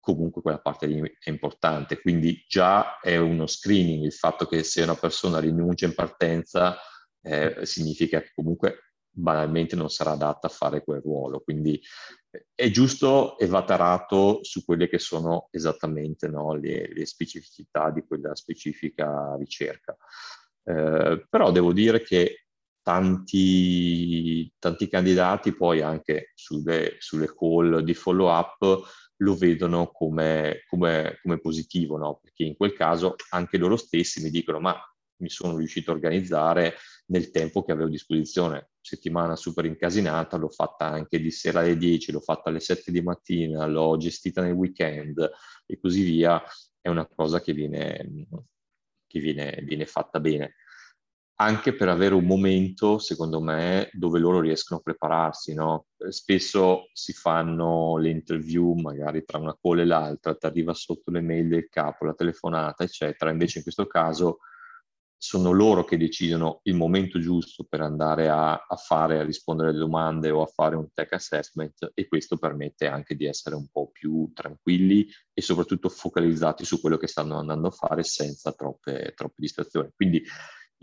[SPEAKER 3] comunque quella parte lì è importante. Quindi già è uno screening il fatto che se una persona rinuncia in partenza eh, significa che comunque banalmente non sarà adatta a fare quel ruolo. Quindi eh, è giusto e va tarato su quelle che sono esattamente no, le, le, specificità di quella specifica ricerca. Eh, però devo dire che tanti, tanti candidati poi anche sulle, sulle call di follow up lo vedono come, come, come positivo, no? perché in quel caso anche loro stessi mi dicono ma mi sono riuscito a organizzare nel tempo che avevo a disposizione. Settimana super incasinata, l'ho fatta anche di sera alle 10, l'ho fatta alle 7 di mattina, l'ho gestita nel weekend e così via. È una cosa che viene, che viene, viene fatta bene anche per avere un momento, secondo me, dove loro riescono a prepararsi, no? Spesso si fanno le interview magari tra una call e l'altra, ti arriva sotto le mail del capo, la telefonata, eccetera. Invece in questo caso sono loro che decidono il momento giusto per andare a, a fare, a rispondere alle domande o a fare un tech assessment e questo permette anche di essere un po' più tranquilli e soprattutto focalizzati su quello che stanno andando a fare senza troppe, troppe distrazioni. Quindi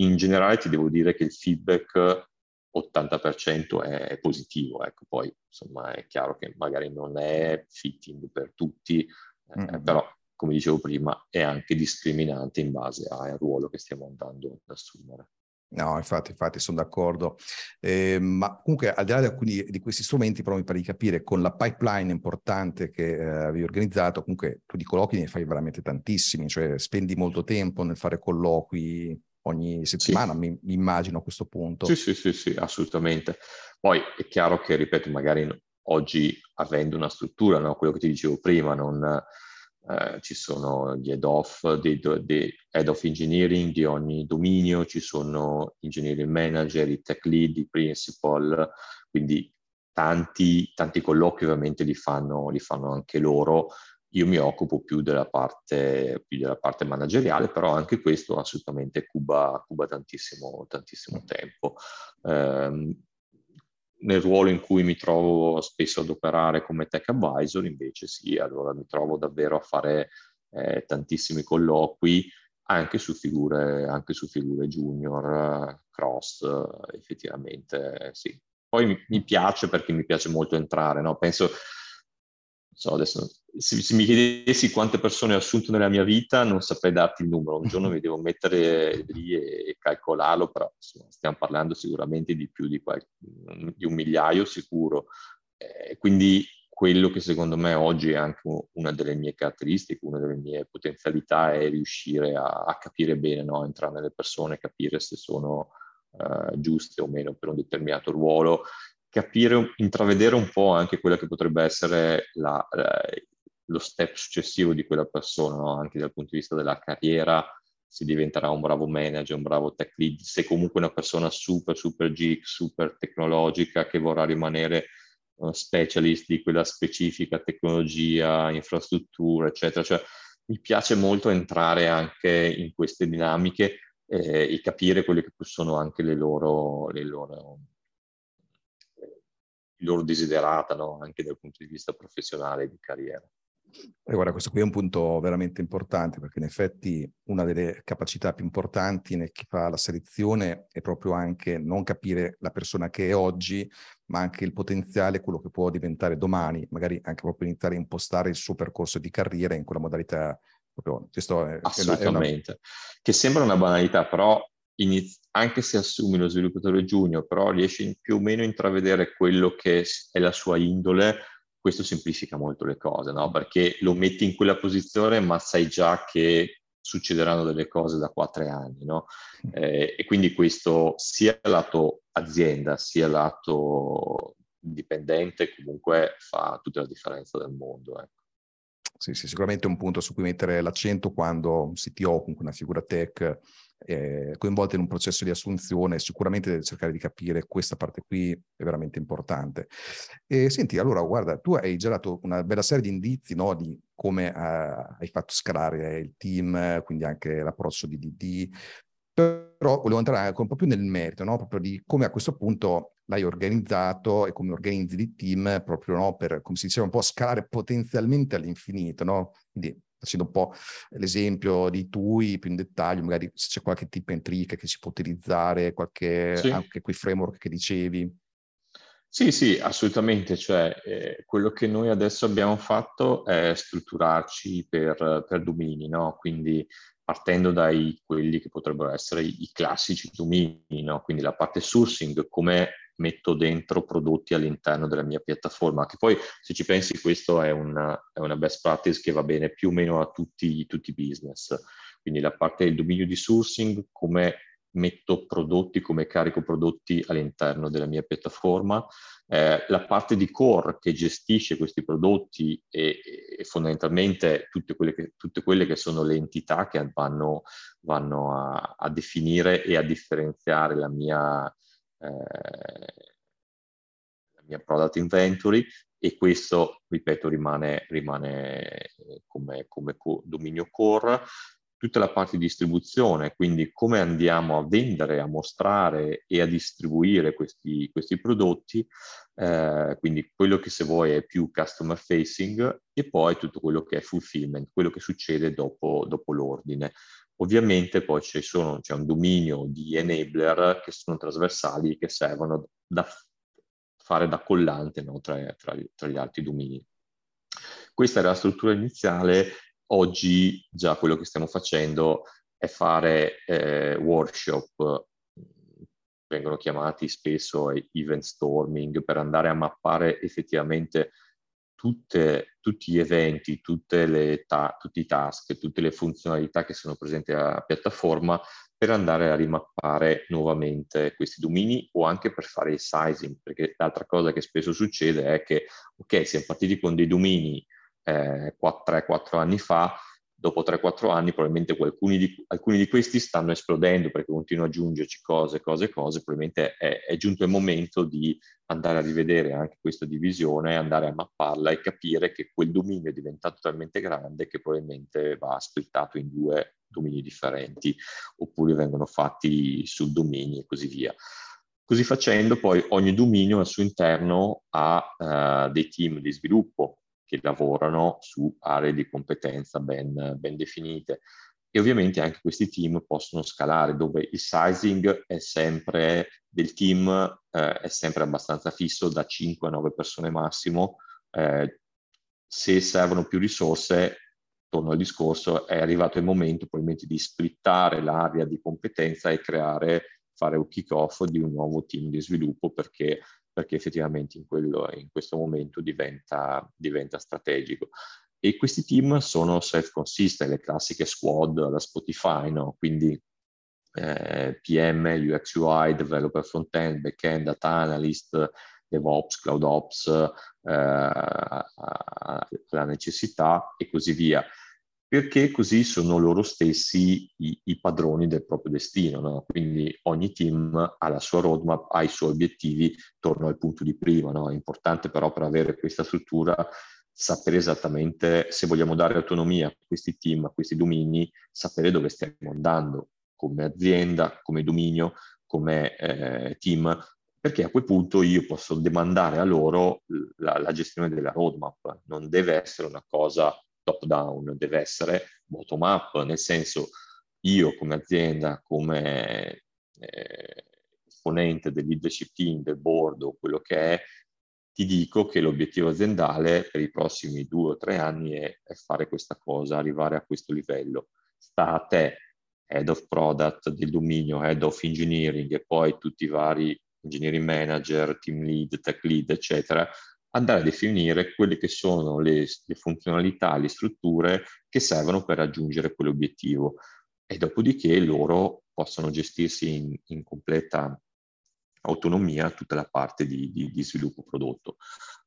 [SPEAKER 3] in generale ti devo dire che il feedback 80% è, positivo. Ecco, poi insomma è chiaro che magari non è fitting per tutti, eh, mm-hmm. però come dicevo prima è anche discriminante in base al ruolo che stiamo andando ad assumere.
[SPEAKER 2] No, infatti, infatti sono d'accordo. Eh, ma comunque, al di là di, alcuni, di questi strumenti, però mi pare di capire, con la pipeline importante che eh, avevi organizzato, comunque tu di colloqui ne fai veramente tantissimi, cioè spendi molto tempo nel fare colloqui ogni settimana, sì. mi, mi, immagino a questo punto.
[SPEAKER 3] Sì, sì, sì, sì, assolutamente. Poi è chiaro che, ripeto, magari oggi avendo una struttura, no? quello che ti dicevo prima, non eh, ci sono gli head off, dei, dei head of engineering di ogni dominio, ci sono engineering manager, i tech lead, i principal, quindi tanti, tanti colloqui ovviamente li fanno, li fanno anche loro. Io mi occupo più della parte, più della parte manageriale, però anche questo assolutamente cuba, cuba tantissimo, tantissimo tempo. Eh, nel ruolo in cui mi trovo spesso ad operare come tech advisor, invece sì, allora mi trovo davvero a fare eh, tantissimi colloqui anche su figure, anche su figure junior, cross, effettivamente sì. Poi mi, mi piace perché mi piace molto entrare, no? Penso, so, adesso, se, se, mi chiedessi quante persone ho assunto nella mia vita, non saprei darti il numero. Un giorno mi devo mettere lì e, calcolarlo, però stiamo parlando sicuramente di più di, qualche, di un migliaio sicuro. Eh, quindi quello che secondo me oggi è anche una delle mie caratteristiche, una delle mie potenzialità è riuscire a, a capire bene, no? entrare nelle persone, capire se sono uh, giuste o meno per un determinato ruolo capire, intravedere un po' anche quella che potrebbe essere la, lo step successivo di quella persona, no? anche dal punto di vista della carriera, se diventerà un bravo manager, un bravo tech lead, se comunque una persona super, super geek, super tecnologica che vorrà rimanere uh, specialist di quella specifica tecnologia, infrastruttura, eccetera. Cioè, mi piace molto entrare anche in queste dinamiche eh, e capire quelle che sono anche le loro, le loro loro desiderata no? anche dal punto di vista professionale e di carriera.
[SPEAKER 2] E guarda, questo qui è un punto veramente importante perché in effetti una delle capacità più importanti nel chi fa la selezione è proprio anche non capire la persona che è oggi, ma anche il potenziale, quello che può diventare domani, magari anche proprio iniziare a impostare il suo percorso di carriera in quella modalità proprio.
[SPEAKER 3] È, Assolutamente. È una... Che sembra una banalità, però inizi- anche se assumi lo sviluppatore junior, però riesci più o meno a intravedere quello che è la sua indole, questo semplifica molto le cose, no? Perché lo metti in quella posizione, ma sai già che succederanno delle cose da quattro anni, no? Eh, e quindi questo sia lato azienda, sia lato dipendente, comunque fa tutta la differenza del mondo. Ecco.
[SPEAKER 2] Sì, sì, sicuramente un punto su cui mettere l'accento quando un CTO, comunque una figura tech, eh, coinvolta in un processo di assunzione, sicuramente deve cercare di capire questa parte qui è veramente importante. E senti, allora guarda, tu hai già dato una bella serie di indizi no, di come uh, hai fatto scalare il team, quindi anche l'approccio di DD, però volevo entrare anche un po' più nel merito, no? proprio di come a questo punto l'hai organizzato e come organizzi il team proprio no? per, come si diceva, un po' scalare potenzialmente all'infinito, no? Quindi facendo un po' l'esempio di TUI più in dettaglio, magari se c'è qualche tip and trick che si può utilizzare, qualche, sì. anche quei framework che dicevi.
[SPEAKER 3] Sì, sì, assolutamente. Cioè, eh, quello che noi adesso abbiamo fatto è strutturarci per, per domini, no? Quindi partendo dai quelli che potrebbero essere i classici domini, no? Quindi la parte sourcing, come metto dentro prodotti all'interno della mia piattaforma, che poi se ci pensi questo è una, è una best practice che va bene più o meno a tutti, tutti i business. Quindi la parte del dominio di sourcing, come metto prodotti, come carico prodotti all'interno della mia piattaforma, eh, la parte di core che gestisce questi prodotti e, fondamentalmente tutte quelle, che, tutte quelle, che, sono le entità che vanno, vanno a, a, definire e a differenziare la mia, eh, la mia product inventory e questo, ripeto, rimane, rimane come, come co- dominio core. Tutta la parte di distribuzione, quindi come andiamo a vendere, a mostrare e a distribuire questi, questi prodotti, eh, quindi quello che se vuoi è più customer facing e poi tutto quello che è fulfillment, quello che succede dopo, dopo l'ordine Ovviamente poi sono, c'è un dominio di enabler che sono trasversali che servono da fare da collante no, tra, tra, tra gli altri domini. Questa era la struttura iniziale, oggi già quello che stiamo facendo è fare eh, workshop, vengono chiamati spesso event storming, per andare a mappare effettivamente tutte, tutti gli eventi, ta- tutti i task, tutte le funzionalità che sono presenti alla piattaforma per andare a rimappare nuovamente questi domini o anche per fare il sizing, perché l'altra cosa che spesso succede è che, ok, siamo partiti con dei domini eh, 3-4 anni fa, dopo 3-4 anni probabilmente alcuni di, alcuni di, questi stanno esplodendo perché continuano ad aggiungerci cose, cose, cose, probabilmente è, è, giunto il momento di andare a rivedere anche questa divisione, andare a mapparla e capire che quel dominio è diventato talmente grande che probabilmente va splittato in due domini differenti oppure vengono fatti subdomini e così via. Così facendo poi ogni dominio al suo interno ha uh, dei team di sviluppo che lavorano su aree di competenza ben, ben definite. E ovviamente anche questi team possono scalare dove il sizing è sempre del team eh, è sempre abbastanza fisso da 5 a 9 persone massimo. Eh, se servono più risorse, torno al discorso, è arrivato il momento probabilmente di splittare l'area di competenza e creare, fare un kick-off di un nuovo team di sviluppo perché perché effettivamente in, quello, in questo momento diventa, diventa strategico. E questi team sono self-consistent, le classiche squad da Spotify, no? quindi eh, PM, UX UI, developer front-end, back-end, data analyst, DevOps, CloudOps, eh, la necessità e così via perché così sono loro stessi i, i padroni del proprio destino. No? Quindi ogni team ha la sua roadmap, ha i suoi obiettivi, torno al punto di prima. No? È importante però per avere questa struttura sapere esattamente se vogliamo dare autonomia a questi team, a questi domini, sapere dove stiamo andando come azienda, come dominio, come eh, team, perché a quel punto io posso demandare a loro la, la gestione della roadmap. Non deve essere una cosa top down, deve essere bottom up, nel senso io come azienda, come eh, esponente del leadership team, del board o quello che è, ti dico che l'obiettivo aziendale per i prossimi due o tre anni è, è fare questa cosa, arrivare a questo livello. Sta a te, head of product del dominio, head of engineering e poi tutti i vari engineering manager, team lead, tech lead, eccetera, andare a definire quelle che sono le, le funzionalità, le strutture che servono per raggiungere quell'obiettivo e dopodiché loro possono gestirsi in, in completa autonomia tutta la parte di, di, di sviluppo prodotto.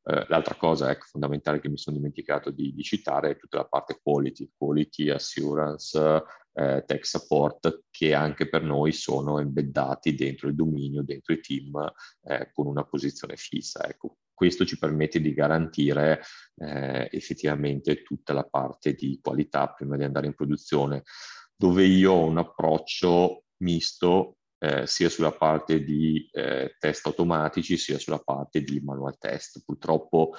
[SPEAKER 3] Eh, l'altra cosa ecco, fondamentale che mi sono dimenticato di, di, citare è tutta la parte quality, quality assurance, eh, tech support, che anche per noi sono embeddati dentro il dominio, dentro i team, eh, con una posizione fissa. Ecco, questo ci permette di garantire eh, effettivamente tutta la parte di qualità prima di andare in produzione, dove io ho un approccio misto eh, sia sulla parte di eh, test automatici sia sulla parte di manual test. Purtroppo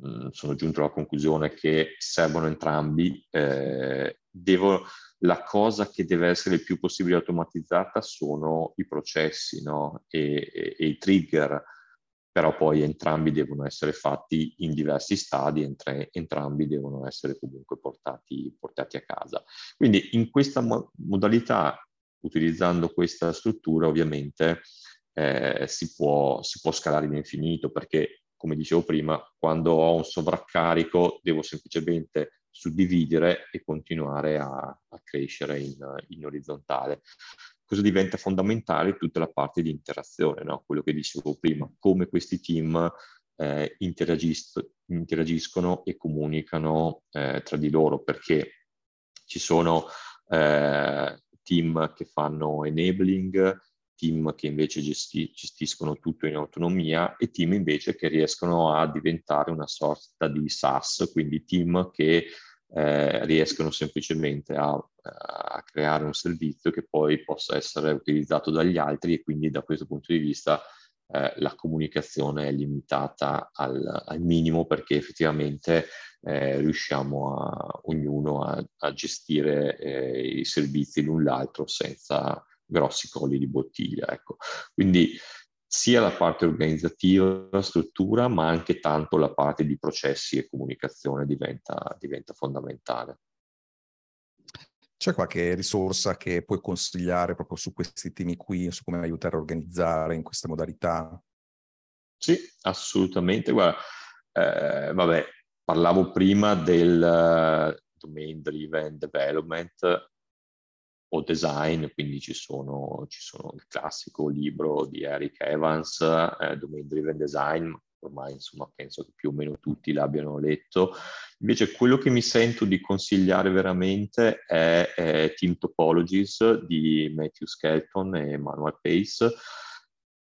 [SPEAKER 3] mh, mm, sono giunto alla conclusione che servono entrambi. Eh, devo, la cosa che deve essere il più possibile automatizzata sono i processi no? e, e, e i trigger però poi entrambi devono essere fatti in diversi stadi, entre, entrambi devono essere comunque portati, portati a casa. Quindi in questa mo- modalità, utilizzando questa struttura, ovviamente eh, si, può, si può scalare in infinito perché, come dicevo prima, quando ho un sovraccarico devo semplicemente suddividere e continuare a, a crescere in, in orizzontale cosa diventa fondamentale tutta la parte di interazione, no? quello che dicevo prima, come questi team eh, interagis- interagiscono e comunicano eh, tra di loro, perché ci sono eh, team che fanno enabling, team che invece gesti- gestiscono tutto in autonomia e team invece che riescono a diventare una sorta di SaaS, quindi team che eh, riescono semplicemente a, a, creare un servizio che poi possa essere utilizzato dagli altri e quindi da questo punto di vista eh, la comunicazione è limitata al, al, minimo perché effettivamente eh, riusciamo a, ognuno a, a gestire eh, i servizi l'un l'altro senza grossi colli di bottiglia. Ecco. Quindi sia la parte organizzativa, la struttura, ma anche tanto la parte di processi e comunicazione diventa, diventa fondamentale.
[SPEAKER 2] C'è qualche risorsa che puoi consigliare proprio su questi temi qui, su come aiutare a organizzare in questa modalità?
[SPEAKER 3] Sì, assolutamente. Guarda, eh, vabbè, parlavo prima del uh, domain driven development o design, quindi ci sono, ci sono il classico libro di Eric Evans, eh, Domain Driven Design, ormai insomma penso che più o meno tutti l'abbiano letto. Invece quello che mi sento di consigliare veramente è, è Team Topologies di Matthew Skelton e Manuel Pace,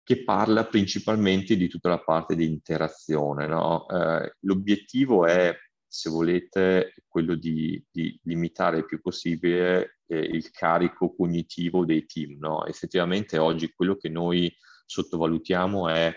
[SPEAKER 3] che parla principalmente di tutta la parte di interazione. No? Eh, l'obiettivo è se volete, quello di, di limitare il più possibile eh, il carico cognitivo dei team. No? Effettivamente oggi quello che noi sottovalutiamo è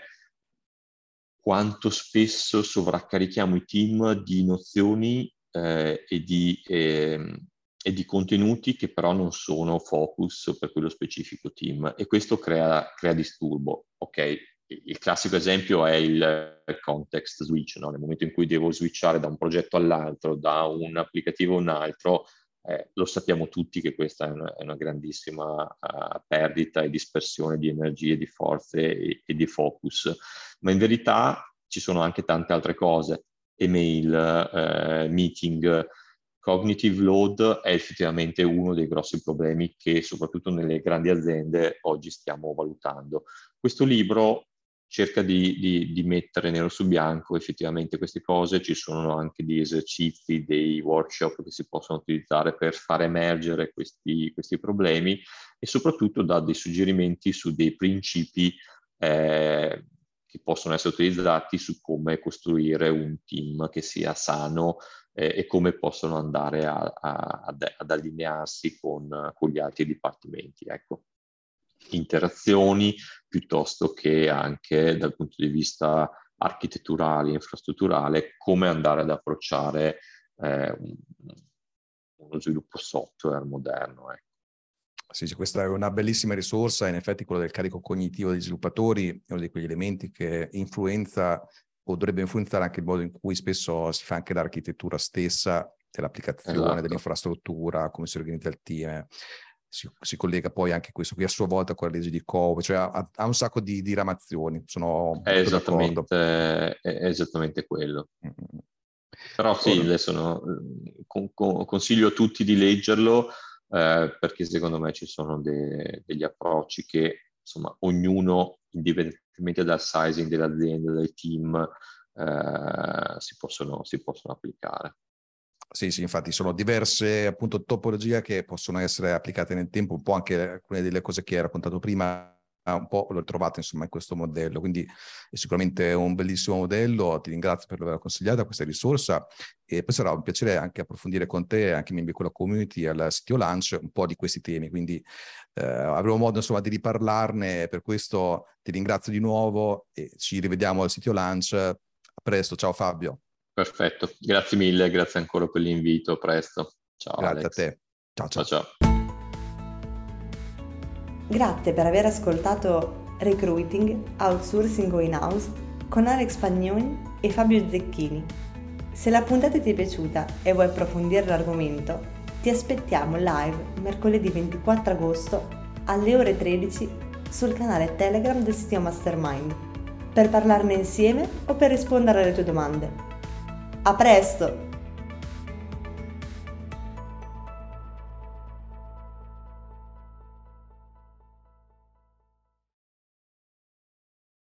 [SPEAKER 3] quanto spesso sovraccarichiamo i team di nozioni eh, e, di, eh, e, di, contenuti che però non sono focus per quello specifico team e questo crea, crea disturbo. Ok, il classico esempio è il context switch, no? nel momento in cui devo switchare da un progetto all'altro, da un applicativo a un altro, eh, lo sappiamo tutti che questa è una, è una grandissima uh, perdita e dispersione di energie, di forze e, e, di focus, ma in verità ci sono anche tante altre cose, email, eh, meeting, cognitive load è effettivamente uno dei grossi problemi che soprattutto nelle grandi aziende oggi stiamo valutando. Questo libro cerca di, di, di, mettere nero su bianco effettivamente queste cose, ci sono anche degli esercizi, dei workshop che si possono utilizzare per far emergere questi, questi problemi e soprattutto dà dei suggerimenti su dei principi eh, che possono essere utilizzati su come costruire un team che sia sano eh, e come possono andare a, a, ad, ad, allinearsi con, con, gli altri dipartimenti. Ecco interazioni piuttosto che anche dal punto di vista architetturale, infrastrutturale, come andare ad approcciare eh, uno sviluppo software moderno. Ecco.
[SPEAKER 2] Sì, sì, questa è una bellissima risorsa, in effetti quello del carico cognitivo degli sviluppatori è uno di quegli elementi che influenza o dovrebbe influenzare anche il modo in cui spesso si fa anche l'architettura stessa dell'applicazione, esatto. dell'infrastruttura, come si organizza il team si, si, collega poi anche questo qui a sua volta con la legge di Cove, cioè ha, ha un sacco di, di, ramazioni, sono
[SPEAKER 3] è esattamente, è esattamente quello. Mm-hmm. Però sì, oh, adesso no, con, con, consiglio a tutti di leggerlo eh, perché secondo me ci sono de, degli approcci che insomma ognuno, indipendentemente dal sizing dell'azienda, del team, eh, si, possono, si possono applicare.
[SPEAKER 2] Sì, sì, infatti sono diverse appunto topologie che possono essere applicate nel tempo, un po' anche alcune delle cose che hai raccontato prima, un po' l'ho trovato insomma in questo modello, quindi è sicuramente un bellissimo modello, ti ringrazio per aver consigliato questa risorsa e poi sarà un piacere anche approfondire con te, anche membri di quella community al sito Lunch, un po' di questi temi, quindi eh, avremo modo insomma di riparlarne, per questo ti ringrazio di nuovo e ci rivediamo al sito Lunch, a presto, ciao Fabio.
[SPEAKER 3] Perfetto, grazie mille, grazie ancora per l'invito, presto. Ciao
[SPEAKER 2] grazie
[SPEAKER 3] Alex.
[SPEAKER 2] a te. Ciao ciao. ciao, ciao.
[SPEAKER 1] Grazie per aver ascoltato Recruiting, Outsourcing o In-House con Alex Pagnoni e Fabio Zecchini. Se la puntata ti è piaciuta e vuoi approfondire l'argomento, ti aspettiamo live mercoledì 24 agosto alle ore 13 sul canale Telegram del sito Mastermind per parlarne insieme o per rispondere alle tue domande. A presto!